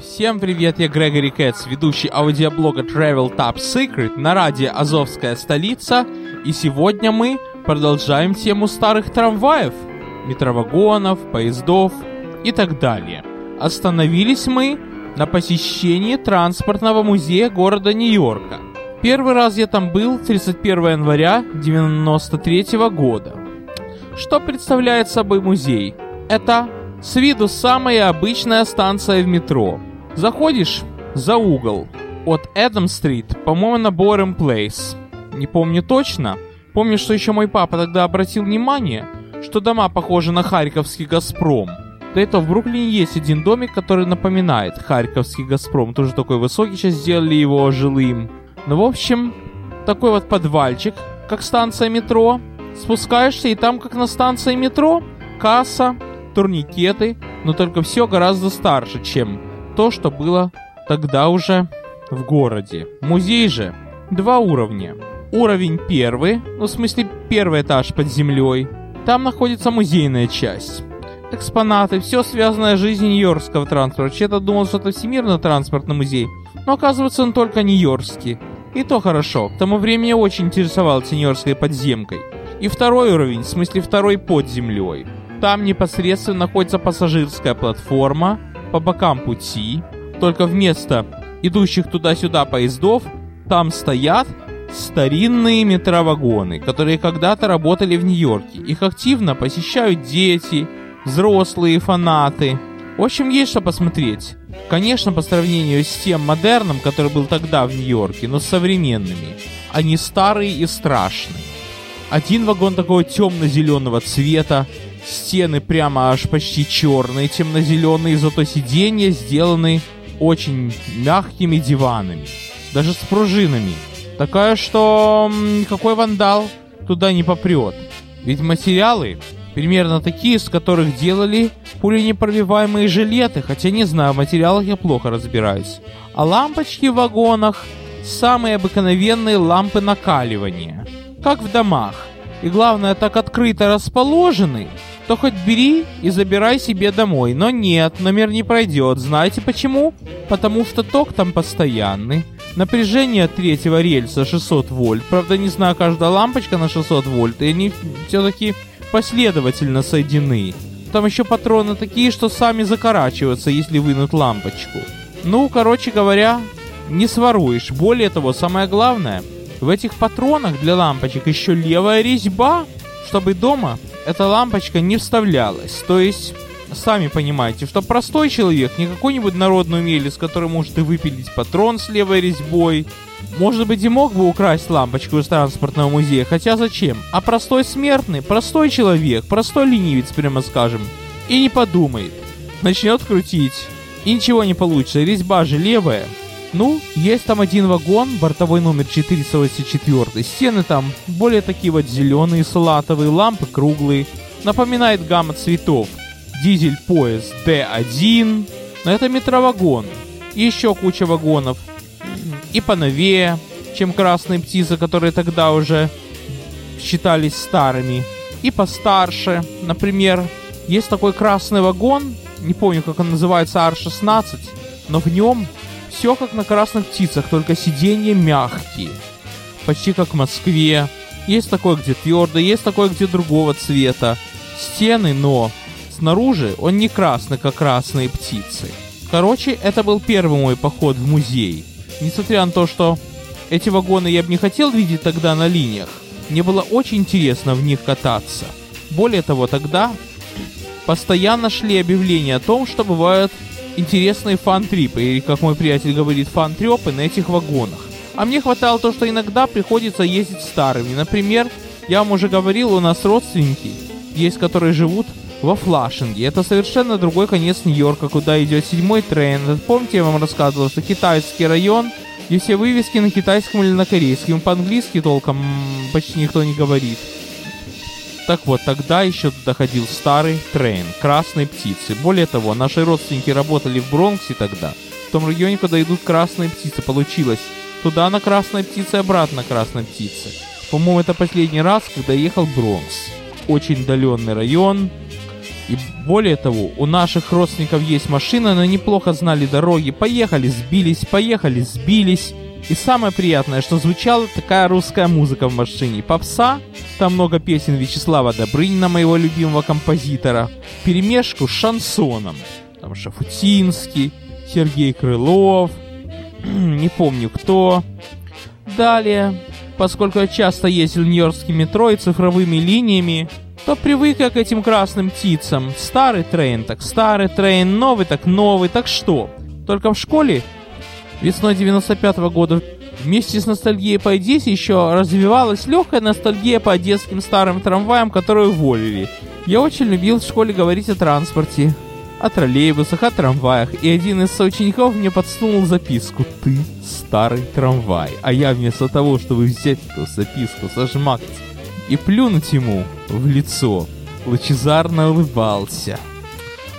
Всем привет, я Грегори Кэтс, ведущий аудиоблога Travel Top Secret на радио Азовская столица, и сегодня мы продолжаем тему старых трамваев, метровагонов, поездов и так далее. Остановились мы на посещении транспортного музея города Нью-Йорка. Первый раз я там был 31 января 93 года. Что представляет собой музей? Это с виду самая обычная станция в метро. Заходишь за угол от Эдам-стрит, по-моему, на Борем Плейс. Не помню точно. Помню, что еще мой папа тогда обратил внимание, что дома похожи на Харьковский Газпром. Да это в Бруклине есть один домик, который напоминает Харьковский Газпром. Тоже такой высокий, сейчас сделали его жилым. Ну, в общем, такой вот подвальчик, как станция метро. Спускаешься, и там, как на станции метро, касса, турникеты, но только все гораздо старше, чем то, что было тогда уже в городе. Музей же два уровня. Уровень первый, ну в смысле первый этаж под землей. Там находится музейная часть. Экспонаты, все связанное с жизнью Нью-Йоркского транспорта. Вообще-то думал, что это Всемирный транспортный музей. Но оказывается, он только Нью-Йоркский. И то хорошо. К тому времени очень интересовался Нью-Йоркской подземкой. И второй уровень, в смысле второй под землей. Там непосредственно находится пассажирская платформа по бокам пути. Только вместо идущих туда-сюда поездов, там стоят старинные метровагоны, которые когда-то работали в Нью-Йорке. Их активно посещают дети, взрослые фанаты. В общем, есть что посмотреть. Конечно, по сравнению с тем модерном, который был тогда в Нью-Йорке, но с современными. Они старые и страшные. Один вагон такого темно-зеленого цвета, стены прямо аж почти черные, темно-зеленые, зато сиденья сделаны очень мягкими диванами, даже с пружинами. Такая, что никакой вандал туда не попрет. Ведь материалы примерно такие, из которых делали пуленепробиваемые жилеты, хотя не знаю, в материалах я плохо разбираюсь. А лампочки в вагонах самые обыкновенные лампы накаливания, как в домах. И главное, так открыто расположены, то хоть бери и забирай себе домой. Но нет, номер не пройдет. Знаете почему? Потому что ток там постоянный. Напряжение третьего рельса 600 вольт. Правда, не знаю, каждая лампочка на 600 вольт. И они все-таки последовательно соединены. Там еще патроны такие, что сами закорачиваются, если вынуть лампочку. Ну, короче говоря, не своруешь. Более того, самое главное, в этих патронах для лампочек еще левая резьба, чтобы дома эта лампочка не вставлялась. То есть, сами понимаете, что простой человек, не какой-нибудь народный умелец, который может и выпилить патрон с левой резьбой, может быть и мог бы украсть лампочку из транспортного музея, хотя зачем? А простой смертный, простой человек, простой ленивец, прямо скажем, и не подумает. Начнет крутить, и ничего не получится, резьба же левая, ну, есть там один вагон, бортовой номер 484. Стены там более такие вот зеленые, салатовые, лампы круглые. Напоминает гамма цветов. Дизель-поезд D1. Но это метровагон. И еще куча вагонов. И поновее, чем красные птицы, которые тогда уже считались старыми. И постарше. Например, есть такой красный вагон, не помню, как он называется, R16, но в нем все как на красных птицах, только сиденья мягкие. Почти как в Москве. Есть такое, где твердо, есть такое, где другого цвета. Стены, но снаружи он не красный, как красные птицы. Короче, это был первый мой поход в музей. Несмотря на то, что эти вагоны я бы не хотел видеть тогда на линиях, мне было очень интересно в них кататься. Более того, тогда постоянно шли объявления о том, что бывают интересные фан-трипы, или, как мой приятель говорит, фан-трепы на этих вагонах. А мне хватало то, что иногда приходится ездить старыми. Например, я вам уже говорил, у нас родственники есть, которые живут во Флашинге. Это совершенно другой конец Нью-Йорка, куда идет седьмой трен. Помните, я вам рассказывал, что китайский район, и все вывески на китайском или на корейском. По-английски толком почти никто не говорит. Так вот, тогда еще туда ходил старый трейн, красные птицы. Более того, наши родственники работали в Бронксе тогда. В том регионе, куда идут красные птицы, получилось. Туда на красной птице, обратно красной птице. По-моему, это последний раз, когда ехал Бронкс. Очень удаленный район. И более того, у наших родственников есть машина, но неплохо знали дороги. Поехали, сбились, поехали, сбились. И самое приятное, что звучала такая русская музыка в машине. Попса, там много песен Вячеслава Добрынина, моего любимого композитора, перемешку с шансоном. Там Шафутинский, Сергей Крылов, не помню кто. Далее, поскольку я часто ездил в Нью-Йоркским метро и цифровыми линиями, то привык я к этим красным птицам. Старый train так старый train, новый так новый, так что? Только в школе весной 95 -го года вместе с ностальгией по Одессе еще развивалась легкая ностальгия по одесским старым трамваям, которые уволили. Я очень любил в школе говорить о транспорте, о троллейбусах, о трамваях, и один из соучеников мне подсунул записку «Ты старый трамвай», а я вместо того, чтобы взять эту записку, сожмакать и плюнуть ему в лицо, лучезарно улыбался.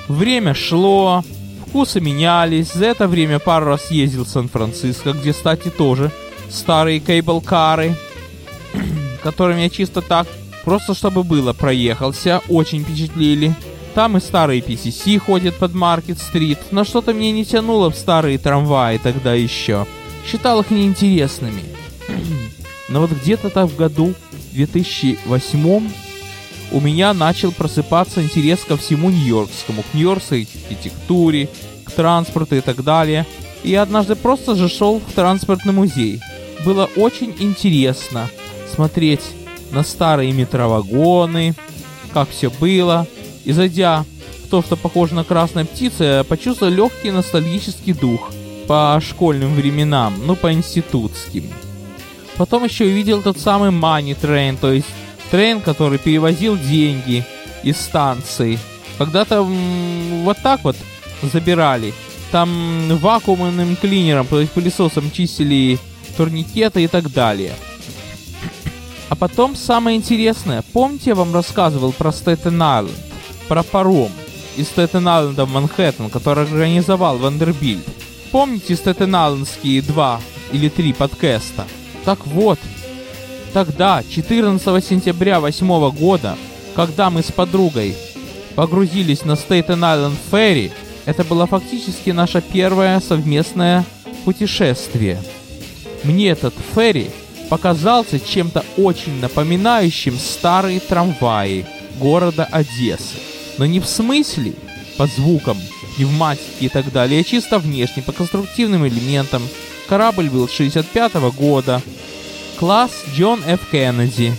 Время шло, вкусы менялись, за это время пару раз ездил в Сан-Франциско, где, кстати, тоже старые кейбл-кары, которыми я чисто так, просто чтобы было, проехался, очень впечатлили. Там и старые PCC ходят под Маркет-стрит, но что-то мне не тянуло в старые трамваи тогда еще. Считал их неинтересными. но вот где-то так в году 2008 у меня начал просыпаться интерес ко всему нью-йоркскому, к нью-йоркской архитектуре, к транспорту и так далее. И однажды просто же шел в транспортный музей. Было очень интересно смотреть на старые метровагоны, как все было, и зайдя в то, что похоже на красной птицы, я почувствовал легкий ностальгический дух по школьным временам, ну по институтским. Потом еще увидел тот самый Money Train, то есть трейн, который перевозил деньги из станции. Когда-то вот так вот забирали. Там вакуумным клинером, то есть пылесосом чистили турникеты и так далее. А потом самое интересное. Помните, я вам рассказывал про Стейтен Айленд? про паром из Стейтен-Айленда в Манхэттен, который организовал Вандербильд. Помните Стейтен-Айлендские два или три подкаста? Так вот, тогда, 14 сентября 8 года, когда мы с подругой погрузились на Стейтен-Айленд Ферри, это было фактически наше первое совместное путешествие. Мне этот ферри показался чем-то очень напоминающим старые трамваи города Одессы. Но не в смысле по звукам, пневматики и так далее, а чисто внешне, по конструктивным элементам. Корабль был 65 -го года. Класс Джон Ф. Кеннеди.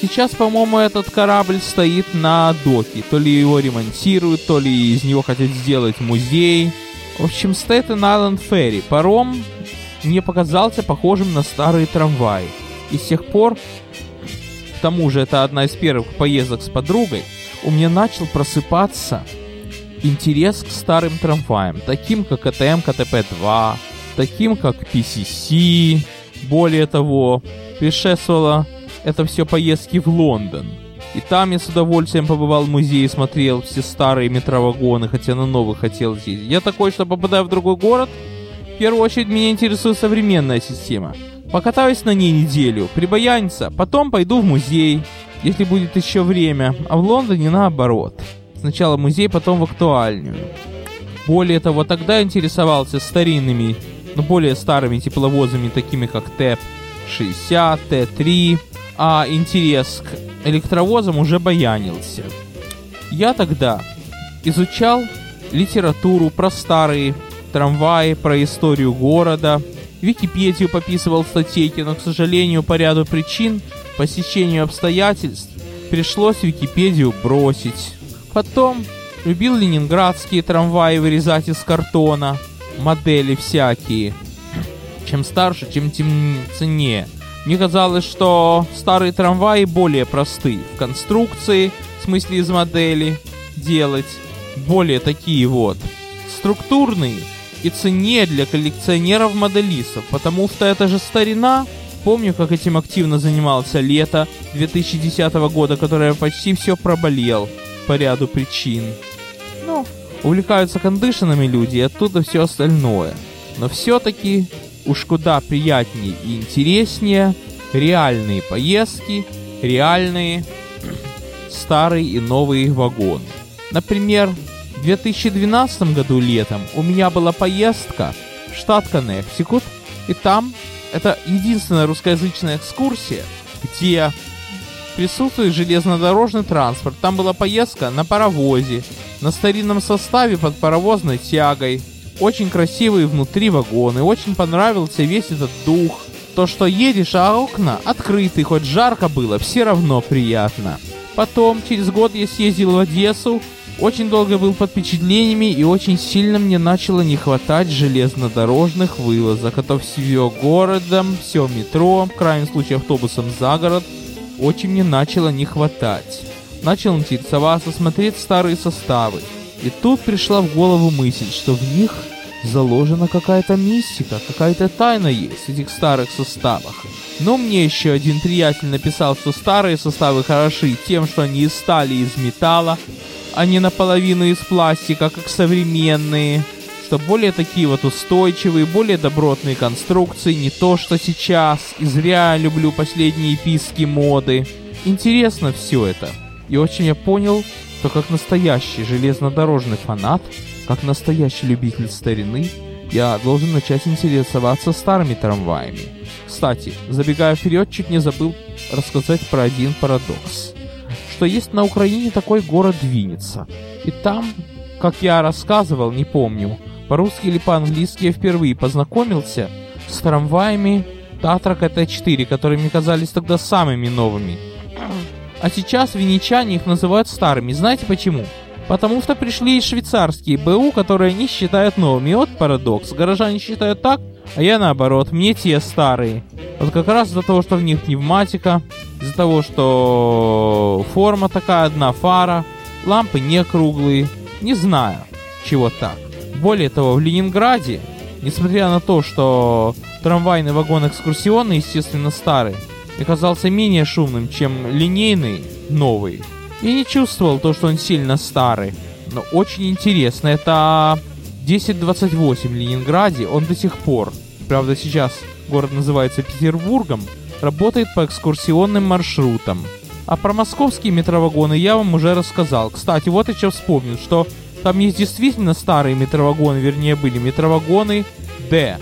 Сейчас, по-моему, этот корабль стоит на доке. То ли его ремонтируют, то ли из него хотят сделать музей. В общем, Staten Island Ferry. Паром мне показался похожим на старые трамваи. И с тех пор, к тому же это одна из первых поездок с подругой, у меня начал просыпаться интерес к старым трамваям, таким как АТМ КТП-2, таким как PCC. Более того, предшествовало это все поездки в Лондон. И там я с удовольствием побывал в музее смотрел все старые метровагоны, хотя на новых хотел ездить. Я такой, что попадаю в другой город, в первую очередь меня интересует современная система. Покатаюсь на ней неделю, прибаянится, потом пойду в музей, если будет еще время, а в Лондоне наоборот. Сначала музей, потом в актуальную. Более того, тогда интересовался старинными, но более старыми тепловозами, такими как ТЭП-60, Т-3, а интерес к электровозам уже баянился. Я тогда изучал литературу про старые трамваи, про историю города, Википедию пописывал статейки, но, к сожалению, по ряду причин по сечению обстоятельств пришлось Википедию бросить. Потом любил ленинградские трамваи вырезать из картона, модели всякие. Чем старше, тем тем ценнее. Мне казалось, что старые трамваи более просты в конструкции, в смысле из модели, делать. Более такие вот структурные и ценнее для коллекционеров-моделистов, потому что это же старина, Помню, как этим активно занимался лето 2010 года, которое почти все проболел по ряду причин. Ну, увлекаются кондишенами люди, и оттуда все остальное. Но все-таки уж куда приятнее и интереснее реальные поездки, реальные старые и новые вагоны. Например, в 2012 году летом у меня была поездка в штат Коннектикут, и там это единственная русскоязычная экскурсия, где присутствует железнодорожный транспорт. Там была поездка на паровозе, на старинном составе под паровозной тягой. Очень красивые внутри вагоны, очень понравился весь этот дух. То, что едешь, а окна открыты, хоть жарко было, все равно приятно. Потом, через год я съездил в Одессу, очень долго был под впечатлениями и очень сильно мне начало не хватать железнодорожных вылазок. А то все городом, все метро, в крайнем случае автобусом за город. Очень мне начало не хватать. Начал интересоваться, смотреть старые составы. И тут пришла в голову мысль, что в них заложена какая-то мистика, какая-то тайна есть в этих старых составах. Но мне еще один приятель написал, что старые составы хороши тем, что они из стали из металла, а не наполовину из пластика, как современные. Что более такие вот устойчивые, более добротные конструкции, не то что сейчас. И зря люблю последние писки моды. Интересно все это. И очень я понял, что как настоящий железнодорожный фанат, как настоящий любитель старины, я должен начать интересоваться старыми трамваями. Кстати, забегая вперед, чуть не забыл рассказать про один парадокс что есть на Украине такой город Винница. И там, как я рассказывал, не помню, по-русски или по-английски я впервые познакомился с трамваями Татрак ТТ-4, которые мне казались тогда самыми новыми. А сейчас винничане их называют старыми. Знаете почему? Потому что пришли швейцарские БУ, которые они считают новыми. И вот парадокс. Горожане считают так, а я наоборот. Мне те старые. Вот как раз из-за того, что в них пневматика, из-за того, что форма такая одна, фара, лампы не круглые, не знаю, чего так. Более того, в Ленинграде, несмотря на то, что трамвайный вагон экскурсионный, естественно, старый, оказался менее шумным, чем линейный, новый. Я не чувствовал то, что он сильно старый, но очень интересно. Это 1028 в Ленинграде, он до сих пор, правда сейчас город называется Петербургом, работает по экскурсионным маршрутам. А про московские метровагоны я вам уже рассказал. Кстати, вот еще вспомнил, что там есть действительно старые метровагоны, вернее были метровагоны Д.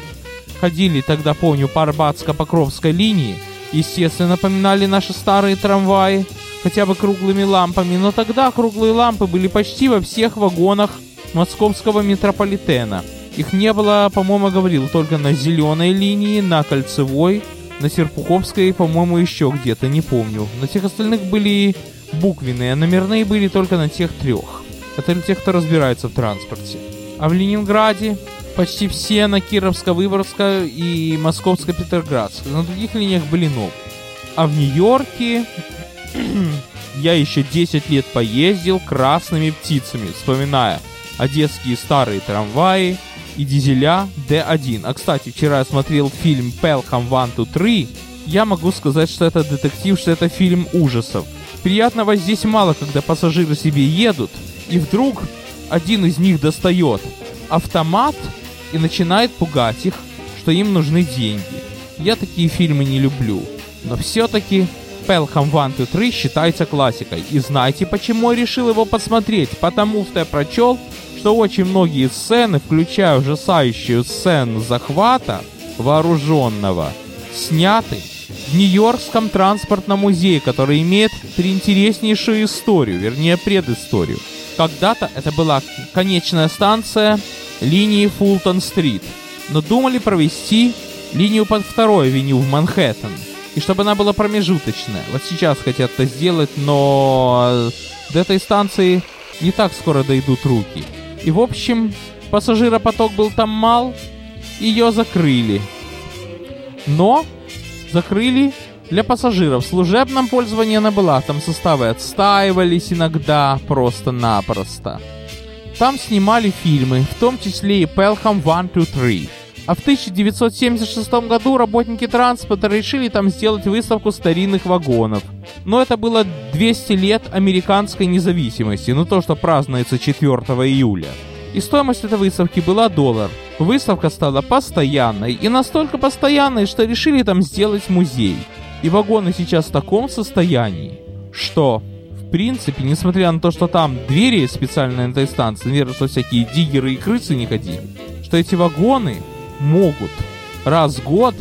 Ходили тогда, помню, по Арбатско-Покровской линии. Естественно, напоминали наши старые трамваи, хотя бы круглыми лампами, но тогда круглые лампы были почти во всех вагонах московского метрополитена. Их не было, по-моему, говорил, только на зеленой линии, на кольцевой, на Серпуховской, по-моему, еще где-то, не помню. На тех остальных были буквенные, а номерные были только на тех трех. Это для тех, кто разбирается в транспорте. А в Ленинграде почти все на Кировско-Выборгско и Московско-Петроградско. На других линиях были новые. А в Нью-Йорке я еще 10 лет поездил красными птицами, вспоминая одесские старые трамваи, и дизеля D1. А кстати, вчера я смотрел фильм Pelham 1 to 3. Я могу сказать, что это детектив, что это фильм ужасов. Приятного здесь мало, когда пассажиры себе едут, и вдруг один из них достает автомат и начинает пугать их, что им нужны деньги. Я такие фильмы не люблю. Но все-таки Pelham 1 to 3 считается классикой. И знаете, почему я решил его посмотреть? Потому что я прочел что очень многие сцены, включая ужасающую сцену захвата вооруженного, сняты в Нью-Йоркском транспортном музее, который имеет приинтереснейшую историю, вернее предысторию. Когда-то это была конечная станция линии Фултон-стрит, но думали провести линию под второй авеню в Манхэттен, и чтобы она была промежуточная. Вот сейчас хотят это сделать, но до этой станции не так скоро дойдут руки. И в общем, пассажиропоток был там мал, ее закрыли. Но закрыли для пассажиров. В служебном пользовании она была. Там составы отстаивались иногда просто-напросто. Там снимали фильмы, в том числе и Pelham 1, 2, 3. А в 1976 году работники транспорта решили там сделать выставку старинных вагонов. Но это было 200 лет американской независимости, ну то, что празднуется 4 июля. И стоимость этой выставки была доллар. Выставка стала постоянной, и настолько постоянной, что решили там сделать музей. И вагоны сейчас в таком состоянии, что в принципе, несмотря на то, что там двери специальные на этой станции, наверное, что всякие диггеры и крысы не ходили, что эти вагоны могут раз в год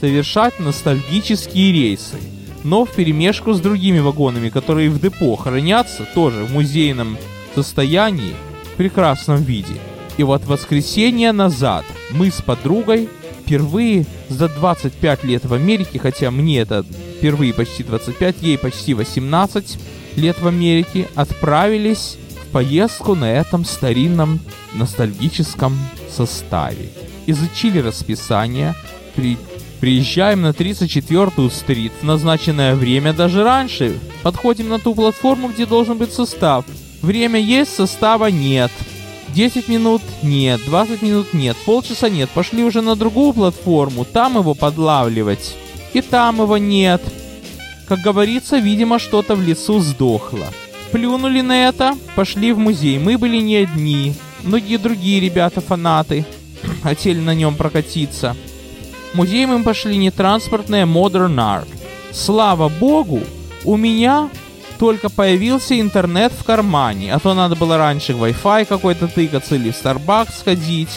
совершать ностальгические рейсы, но в перемешку с другими вагонами, которые в депо хранятся тоже в музейном состоянии в прекрасном виде. И вот воскресенье назад мы с подругой впервые за 25 лет в Америке, хотя мне это впервые почти 25, ей почти 18 лет в Америке, отправились в поездку на этом старинном ностальгическом составе. Изучили расписание, при... приезжаем на 34-ю стрит в назначенное время даже раньше, подходим на ту платформу, где должен быть состав. Время есть, состава нет. 10 минут нет, 20 минут нет, полчаса нет, пошли уже на другую платформу, там его подлавливать. И там его нет. Как говорится, видимо, что-то в лесу сдохло. Плюнули на это, пошли в музей. Мы были не одни. Многие другие ребята-фанаты хотели на нем прокатиться. В музей мы пошли не транспортное Modern Art. Слава богу, у меня только появился интернет в кармане, а то надо было раньше в Wi-Fi какой-то тыкаться или в Starbucks сходить.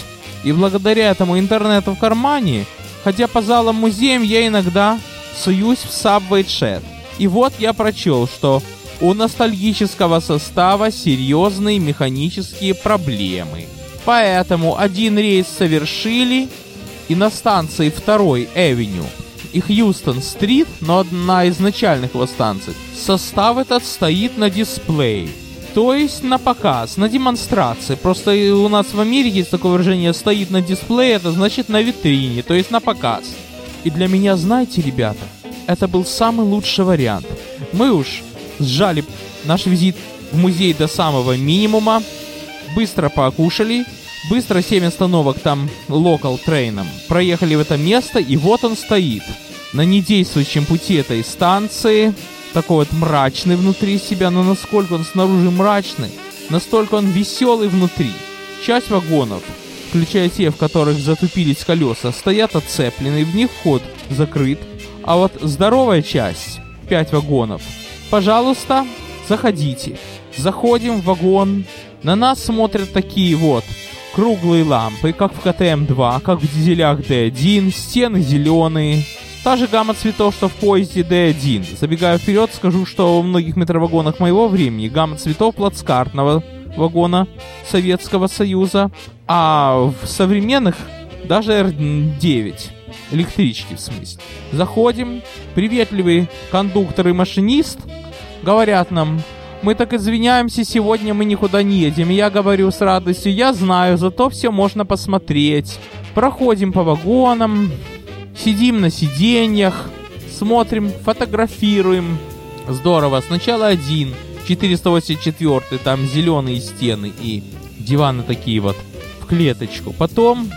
И благодаря этому интернету в кармане, хотя по залам музеям я иногда суюсь в Subway Chat. И вот я прочел, что у ностальгического состава серьезные механические проблемы. Поэтому один рейс совершили, и на станции 2 Эвеню и Хьюстон-стрит, но одна из начальных его станций, состав этот стоит на дисплее. То есть на показ, на демонстрации. Просто у нас в Америке есть такое выражение «стоит на дисплее», это значит на витрине, то есть на показ. И для меня, знаете, ребята, это был самый лучший вариант. Мы уж сжали наш визит в музей до самого минимума, быстро покушали, быстро 7 остановок там локал трейном, проехали в это место, и вот он стоит. На недействующем пути этой станции, такой вот мрачный внутри себя, но насколько он снаружи мрачный, настолько он веселый внутри. Часть вагонов, включая те, в которых затупились колеса, стоят отцеплены, в них вход закрыт, а вот здоровая часть, 5 вагонов, пожалуйста, заходите. Заходим в вагон, на нас смотрят такие вот круглые лампы, как в КТМ-2, как в дизелях D1, стены зеленые, та же гамма цветов, что в поезде D1. Забегая вперед, скажу, что во многих метровагонах моего времени гамма цветов плацкартного вагона Советского Союза, а в современных даже R9 электрички в смысле. Заходим, приветливый кондуктор и машинист говорят нам, мы так извиняемся, сегодня мы никуда не едем. я говорю с радостью, я знаю, зато все можно посмотреть. Проходим по вагонам, сидим на сиденьях, смотрим, фотографируем. Здорово. Сначала один, 484, там зеленые стены и диваны такие вот в клеточку. Потом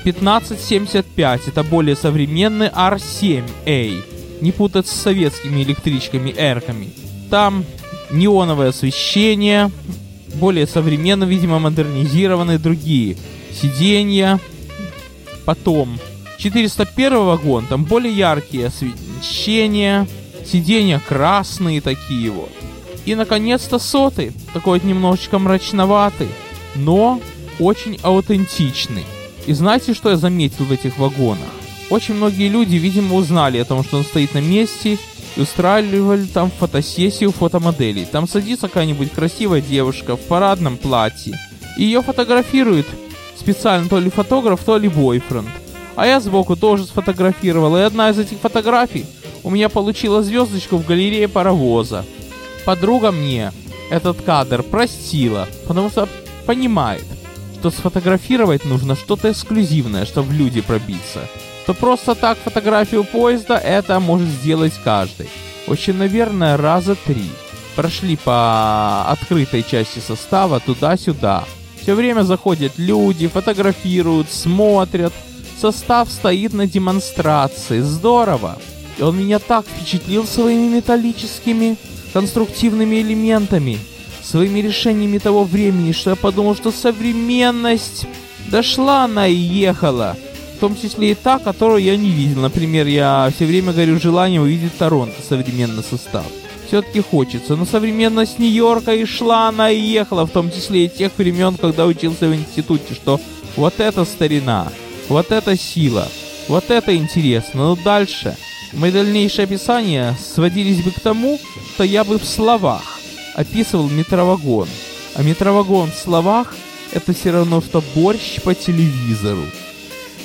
1575, это более современный R7A. Не путать с советскими электричками, эрками. Там неоновое освещение, более современно, видимо, модернизированные другие сиденья. Потом 401 вагон, там более яркие освещения, сиденья красные такие вот. И, наконец-то, сотый, такой вот немножечко мрачноватый, но очень аутентичный. И знаете, что я заметил в этих вагонах? Очень многие люди, видимо, узнали о том, что он стоит на месте, и устраивали там фотосессию фотомоделей. Там садится какая-нибудь красивая девушка в парадном платье. И ее фотографирует специально то ли фотограф, то ли бойфренд. А я сбоку тоже сфотографировал, и одна из этих фотографий у меня получила звездочку в галерее паровоза. Подруга мне этот кадр простила, потому что понимает, что сфотографировать нужно что-то эксклюзивное, чтобы в люди пробиться. То просто так фотографию поезда это может сделать каждый. Очень, наверное, раза три. Прошли по открытой части состава туда-сюда. Все время заходят люди, фотографируют, смотрят. Состав стоит на демонстрации. Здорово. И он меня так впечатлил своими металлическими конструктивными элементами своими решениями того времени, что я подумал, что современность дошла она и ехала. В том числе и та, которую я не видел. Например, я все время горю желанием увидеть Торонто, современный состав. все-таки хочется. Но современность Нью-Йорка и шла она и ехала, в том числе и тех времен, когда учился в институте, что вот это старина, вот это сила, вот это интересно. Но дальше мои дальнейшие описания сводились бы к тому, что я бы в словах описывал метровагон. А метровагон в словах — это все равно, что борщ по телевизору.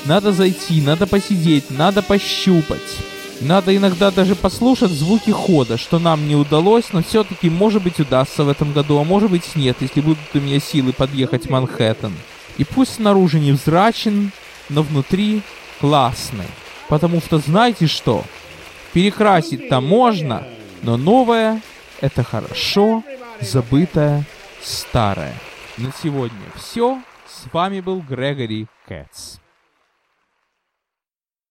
Надо зайти, надо посидеть, надо пощупать. Надо иногда даже послушать звуки хода, что нам не удалось, но все-таки, может быть, удастся в этом году, а может быть нет, если будут у меня силы подъехать в Манхэттен. И пусть снаружи невзрачен, но внутри классный. Потому что знаете что? Перекрасить-то можно, но новое — это хорошо, забытое, старое. На сегодня все. С вами был Грегори Кэтс.